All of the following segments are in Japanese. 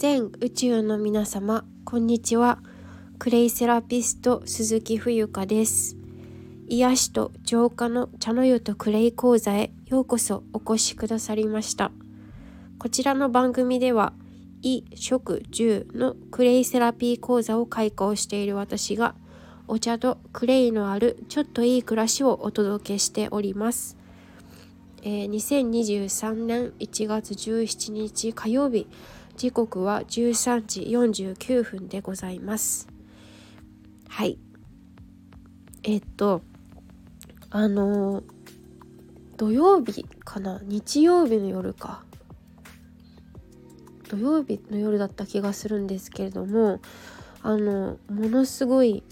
全宇宙の皆様こんにちは。クレイセラピスト鈴木冬香です。癒しと浄化の茶の湯とクレイ講座へようこそお越しくださりました。こちらの番組では衣食住のクレイセラピー講座を開講している私がお茶とクレイのあるちょっといい暮らしをお届けしております。えー、2023年1月17日火曜日時刻は13時49分でございます。はい。えっとあの土曜日かな？日曜日の夜か。土曜日の夜だった気がするんですけれどもあのものすごい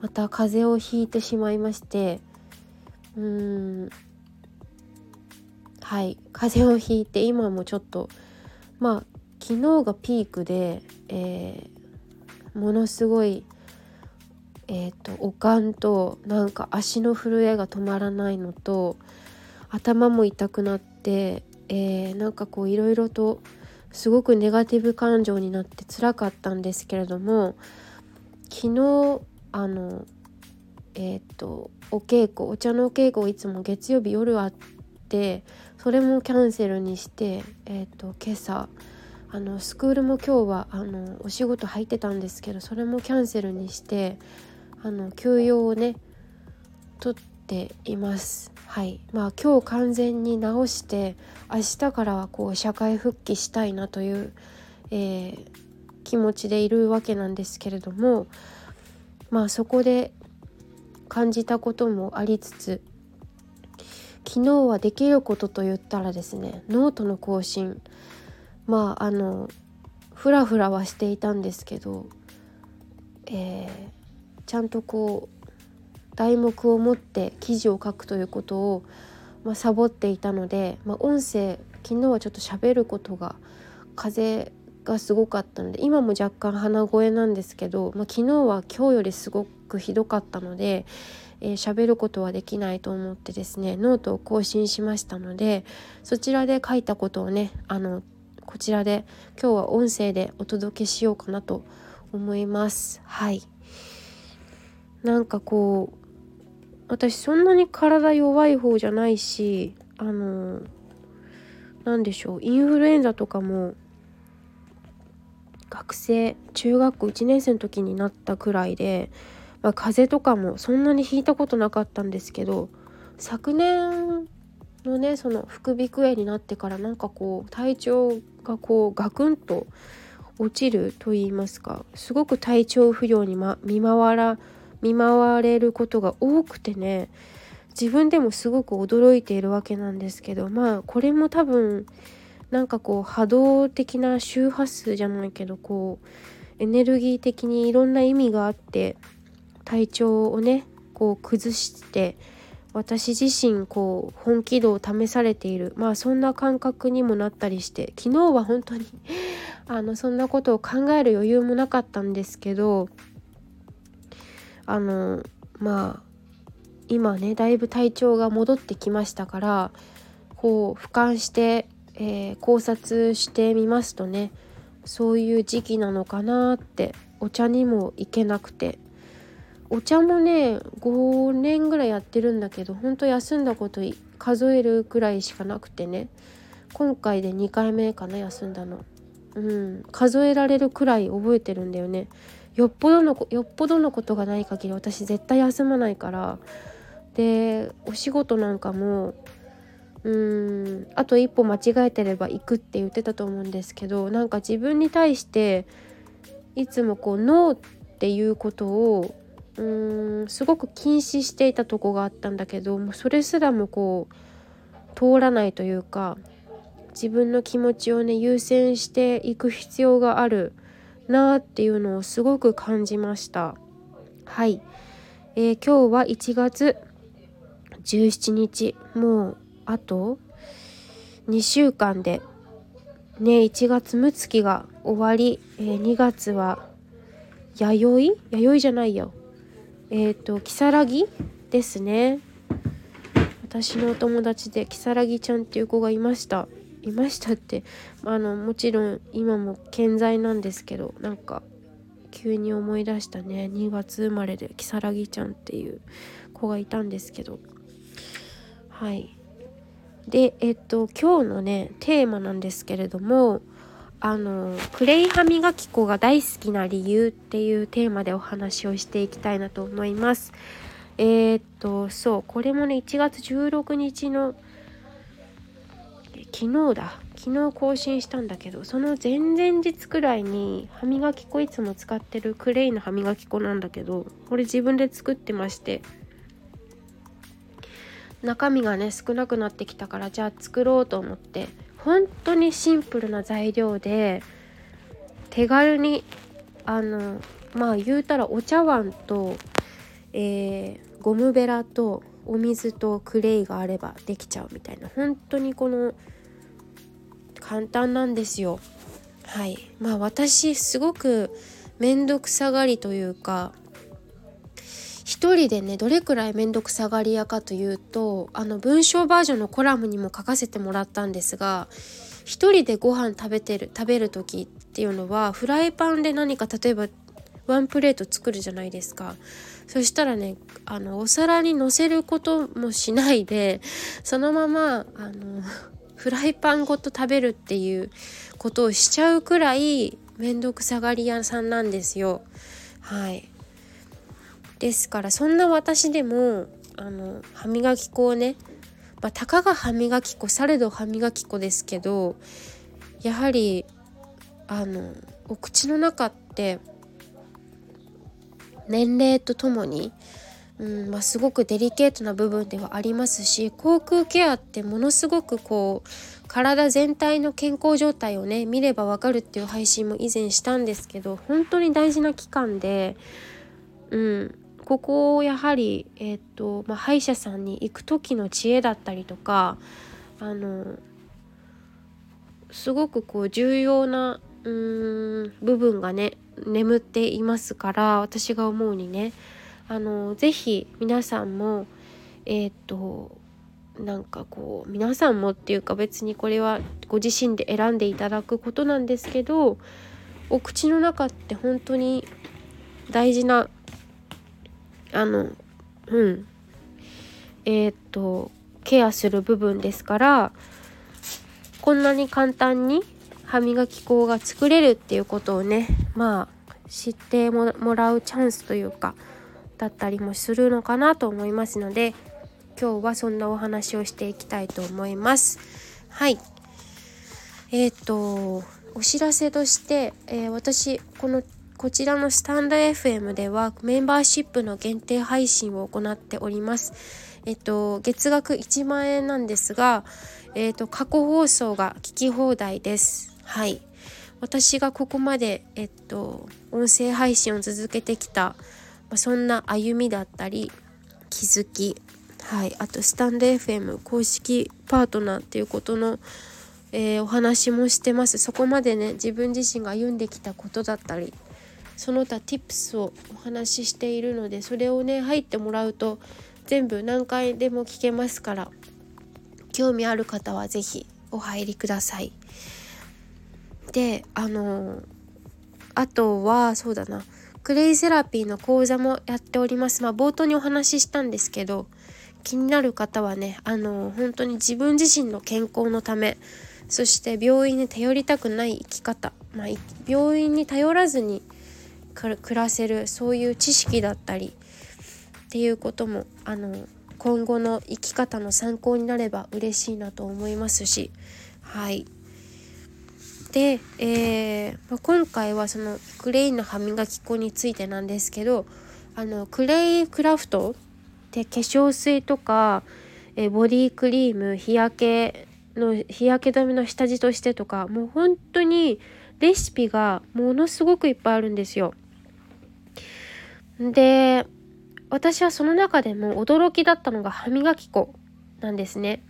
また風邪をひいてしまいましてうーんはい。風邪をひいて今もちょっとまあ昨日がピークで、えー、ものすごいえーと、おかんとなんか足の震えが止まらないのと頭も痛くなって、えー、なんかこういろいろとすごくネガティブ感情になって辛かったんですけれども昨日あのえっ、ー、とお稽古お茶のお稽古いつも月曜日夜あってそれもキャンセルにして、えーと、今朝あのスクールも今日はあのお仕事入ってたんですけどそれもキャンセルにしてあの休養をね取っています。はいまあ今日完全に治して明日からはこう社会復帰したいなという、えー、気持ちでいるわけなんですけれどもまあそこで感じたこともありつつ昨日はできることと言ったらですねノートの更新まああのふらふらはしていたんですけど、えー、ちゃんとこう題目を持って記事を書くということを、まあ、サボっていたので、まあ、音声昨日はちょっと喋ることが風がすごかったので今も若干鼻声なんですけど、まあ、昨日は今日よりすごくひどかったのでえー、喋ることはできないと思ってですねノートを更新しましたのでそちらで書いたことをねあのこちらで今日は音声でお届けしようかなと思います。はい。なんかこう私そんなに体弱い方じゃないしあの何でしょうインフルエンザとかも学生中学校1年生の時になったくらいでまあ、風邪とかもそんなにひいたことなかったんですけど昨年のねその副鼻腔炎になってからなんかこう体調がこうガクンと落ちると言いますかすごく体調不良に、ま、見舞ら見舞われることが多くてね自分でもすごく驚いているわけなんですけどまあこれも多分なんかこう波動的な周波数じゃないけどこうエネルギー的にいろんな意味があって体調をねこう崩して私自身こう本気度を試されている。まあそんな感覚にもなったりして昨日は本当に あのそんなことを考える余裕もなかったんですけどあのまあ今ねだいぶ体調が戻ってきましたからこう俯瞰して、えー、考察してみますとねそういう時期なのかなってお茶にも行けなくてお茶もね5年ぐらいやってるんだけどほんと休んだこと数えるくらいしかなくてね。今回で2回目かな休んだの。うん。数えられるくらい覚えてるんだよね。よっぽどのよっぽどのことがない限り私絶対休まないから。でお仕事なんかもうん。あと一歩間違えてれば行くって言ってたと思うんですけどなんか自分に対していつもこうノーっていうことをうーんすごく禁止していたとこがあったんだけどもうそれすらもこう通らないというか自分の気持ちをね優先していく必要があるなっていうのをすごく感じました。はい、えー、今日は1月17日。もうあと2週間でね1月六月が終わり、えー、2月は弥生？弥生じゃないよ。えっ、ー、と如月ですね。私のお友達で如月ちゃんっていう子がいました。いましたって。あのもちろん今も健在なんですけどなんか急に思い出したね。2月生まれで如月ちゃんっていう子がいたんですけど。はい。でえっと今日のねテーマなんですけれどもあのクレイ歯磨き粉が大好きな理由っていうテーマでお話をしていきたいなと思います。えー、っとそうこれもね1月16日の昨日だ昨日更新したんだけどその前々日くらいに歯磨き粉いつも使ってるクレイの歯磨き粉なんだけどこれ自分で作ってまして中身がね少なくなってきたからじゃあ作ろうと思って本当にシンプルな材料で手軽にあのまあ言うたらお茶碗と、えー、ゴムベラとお水とクレイがあればできちゃうみたいな本当にこの簡単なんですよ。はいまあ私すごく面倒くさがりというか一人でねどれくらい面倒くさがり屋かというとあの文章バージョンのコラムにも書かせてもらったんですが一人でご飯食べてる食べる時っていうのはフライパンで何か例えばワンプレート作るじゃないですか。そしたらねあのお皿にのせることもしないでそのままあのフライパンごと食べるっていうことをしちゃうくらい面倒くさがり屋さんなんですよ。はい。ですからそんな私でもあの歯磨き粉をね、まあ、たかが歯磨き粉されど歯磨き粉ですけどやはりあのお口の中って年齢とともに、うんまあ、すごくデリケートな部分ではありますし口腔ケアってものすごくこう体全体の健康状態をね見ればわかるっていう配信も以前したんですけど本当に大事な期間で、うん、ここをやはり、えーとまあ、歯医者さんに行く時の知恵だったりとかあのすごくこう重要なうーん部分がね眠っていますから私が思うにねあの是非皆さんもえっ、となんかこう皆さんもっていうか別にこれはご自身で選んでいただくことなんですけどお口の中って本当に大事なあのうんえー、っとケアする部分ですからこんなに簡単に歯磨き粉が作れるっていうことをねまあ知ってもらうチャンスというかだったりもするのかなと思いますので今日はそんなお話をしていきたいと思います。はいえー、っとお知らせとして、えー、私このこちらのスタンド FM ではメンバーシップの限定配信を行っております。えっと、月額1万円なんですが、えっと、過去放送が聞き放題です。はい。私がここまで、えっと、音声配信を続けてきた、ま、そんな歩みだったり、気づき、はい。あと、スタンド FM 公式パートナーっていうことの、えー、お話もしてます。そこまでね、自分自身が歩んできたことだったり、その他 tips をお話ししているのでそれをね入ってもらうと全部何回でも聞けますから興味ある方は是非お入りください。であのあとはそうだなクレイセラピーの講座もやっております。まあ冒頭にお話ししたんですけど気になる方はねあの本当に自分自身の健康のためそして病院に頼りたくない生き方、まあ、病院に頼らずに暮らせるそういう知識だったりっていうこともあの今後の生き方の参考になれば嬉しいなと思いますし。はい。で、えーまあ、今回はそのクレイの歯磨き粉についてなんですけどあのクレイクラフトって化粧水とか、えー、ボディクリーム日焼けの日焼け止めの下地としてとかもう本当にレシピがものすごくいっぱいあるんですよ。で私はその中でも驚きだったのが歯磨き粉なんですね。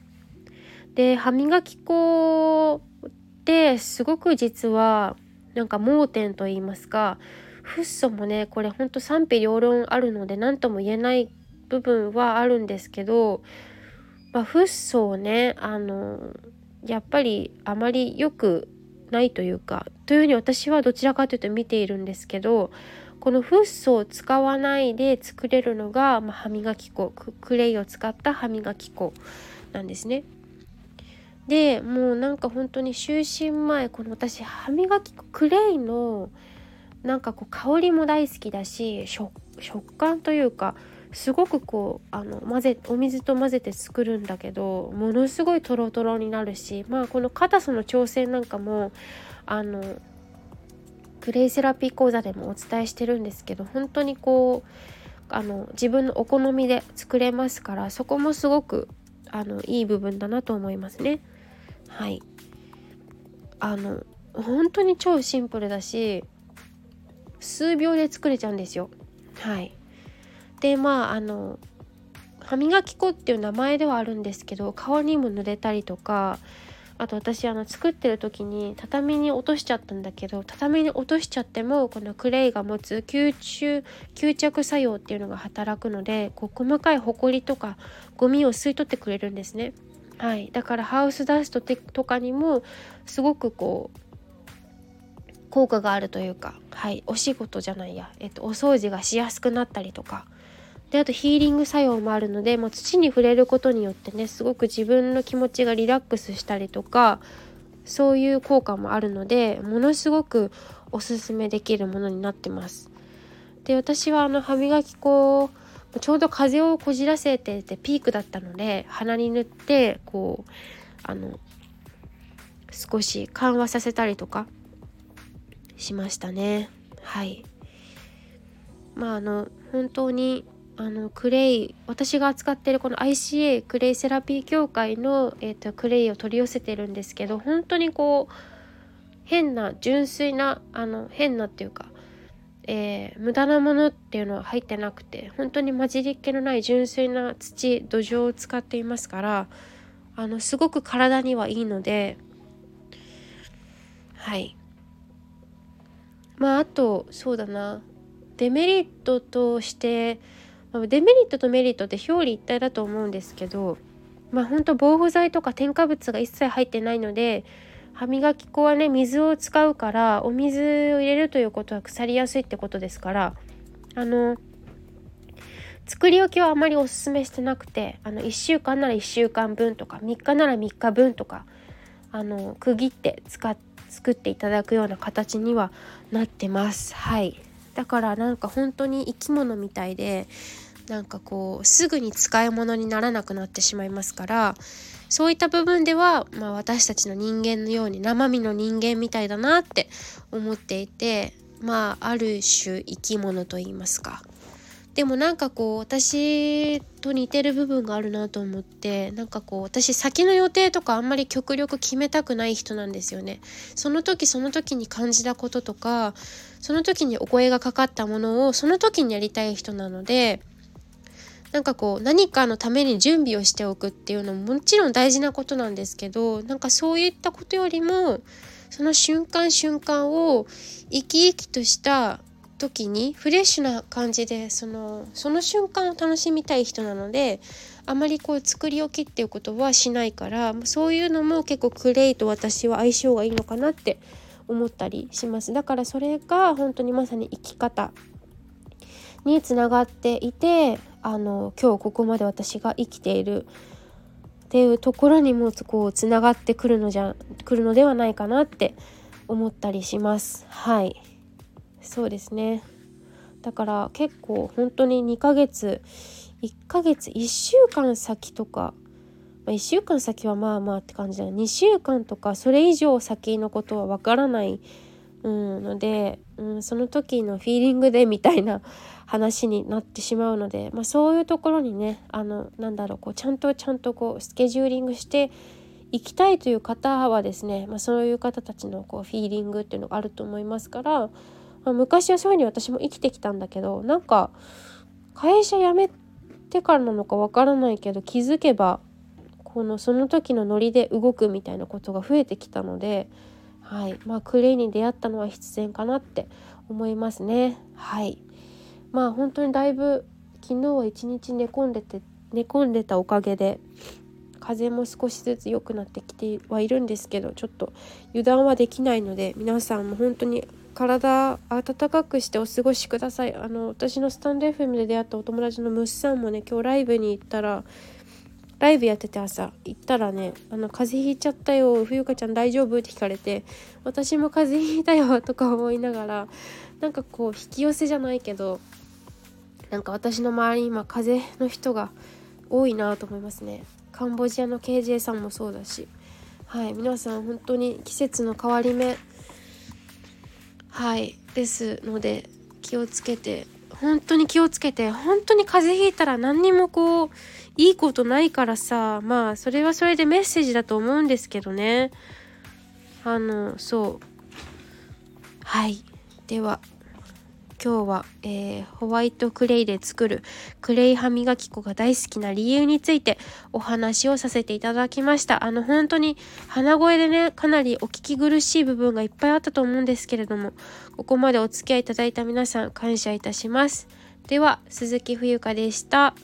で歯磨き粉ってすごく実はなんか盲点と言いますかフッ素もねこれほんと賛否両論あるので何とも言えない部分はあるんですけど、まあ、フッ素をねあのやっぱりあまり良くないというかというふうに私はどちらかというと見ているんですけどこのフッ素を使わないで作れるのが、まあ、歯磨き粉クレイを使った歯磨き粉なんですね。でもうなんか本当に就寝前この私歯磨き粉クレイのなんかこう香りも大好きだし食感というかすごくこうあの混ぜお水と混ぜて作るんだけどものすごいトロトロになるしまあこの硬さの調整なんかもあのクレイセラピー講座でもお伝えしてるんですけど本当にこうあの自分のお好みで作れますからそこもすごくあのいい部分だなと思いますね。はいあの本当に超シンプルだし数秒で作れちゃうんですよ。はいでまああの歯磨き粉っていう名前ではあるんですけど顔にも塗れたりとかあと私あの作ってる時に畳に落としちゃったんだけど畳に落としちゃってもこのクレイが持つ吸収吸着作用っていうのが働くのでこう細かいホコリとかゴミを吸い取ってくれるんですね。はい、だからハウスダストとかにもすごくこう効果があるというか、はい、お仕事じゃないや、えっと、お掃除がしやすくなったりとかであとヒーリング作用もあるので、まあ、土に触れることによってねすごく自分の気持ちがリラックスしたりとかそういう効果もあるのでものすごくおすすめできるものになってます。で私はあの歯磨き粉ちょうど風邪をこじらせててピークだったので鼻に塗ってこうあの少し緩和させたりとかしましたねはいまああの本当にあのクレイ私が扱ってるこの ICA クレイセラピー協会の、えーと、クレイを取り寄せてるんですけど本当にこう変な純粋なあの変なっていうか、えー、無駄なものっていうのは入ってなくて本当に混じりっ気のない純粋な土土壌を使っていますからあのすごく体にはいいのではい。まああとそうだな。デメリットとしてデメリットとメリットって表裏一体だと思うんですけどまあほんと防腐剤とか添加物が一切入ってないので歯磨き粉はね水を使うからお水を入れるということは腐りやすいってことですからあの作り置きはあまりおすすめしてなくてあの1週間なら1週間分とか3日なら3日分とかあの区切って使っ作っていただくような形にはなってます。はいだからなんか本当に生き物みたいでなんかこうすぐに使い物にならなくなってしまいますからそういった部分では、まあ、私たちの人間のように生身の人間みたいだなって思っていてまあある種生き物といいますか。でもなんかこう私と似てる部分があるなと思ってなんかこう私先の予定とかあんまり極力決めたくない人なんですよね。その時その時に感じたこととかその時にお声がかかったものをその時にやりたい人なのでなんかこう何かのために準備をしておくっていうのももちろん大事なことなんですけどなんかそういったことよりもその瞬間瞬間を生き生きとした時にフレッシュな感じでそのその瞬間を楽しみたい人なのであまりこう作り置きっていうことはしないからそういうのも結構クレイと私は相性がいいのかなって思ったりします。だからそれが本当にまさに生き方につながっていてあの今日ここまで私が生きている。っていうところにもこうつながってくるのじゃくるのではないかなって思ったりします。はい。そうですね。だから結構本当に2ヶ月1ヶ月1週間先とか、ま、1週間先はまあまあって感じだ2週間とかそれ以上先のことはわからない、うん、ので、うん、その時のフィーリングでみたいな話になってしまうので、まあ、そういうところにねあのなんだろうこうちゃんとちゃんとこうスケジューリングして行きたいという方はですね、まあ、そういう方たちのこうフィーリングっていうのがあると思いますからまあ、昔はそういうふうに私も生きてきたんだけどなんか会社辞めてからなのかわからないけど気づけばこのその時のノリで動くみたいなことが増えてきたので、はいまあ、クレイに出会ったのは必然かなって思いますね。はいまあ本当にだいぶ昨日は一日寝込んでて寝込んでたおかげで風も少しずつ良くなってきてはいるんですけどちょっと油断はできないので皆さんも本当に体温かくしてお過ごしください。あの私のスタンド FM で出会ったお友達のムッさんもね今日ライブに行ったらライブやってて朝行ったらね「あの風邪ひいちゃったよ冬香ちゃん大丈夫?」って聞かれて「私も風邪ひいたよ」とか思いながらなんかこう引き寄せじゃないけどなんか私の周りに今風邪の人が多いなと思いますね。カンボジアの KJ さんもそうだし。はい皆さん本当に季節の変わり目はい。ですので気をつけて本当に気をつけて本当に風邪ひいたら何にもこういいことないからさまあそれはそれでメッセージだと思うんですけどね。あのそう。はい。では今日は、えー、ホワイトクレイで作るクレイ歯磨き粉が大好きな理由についてお話をさせていただきましたあの本当に鼻声でねかなりお聞き苦しい部分がいっぱいあったと思うんですけれどもここまでお付き合いいただいた皆さん感謝いたしますでは鈴木冬香でした。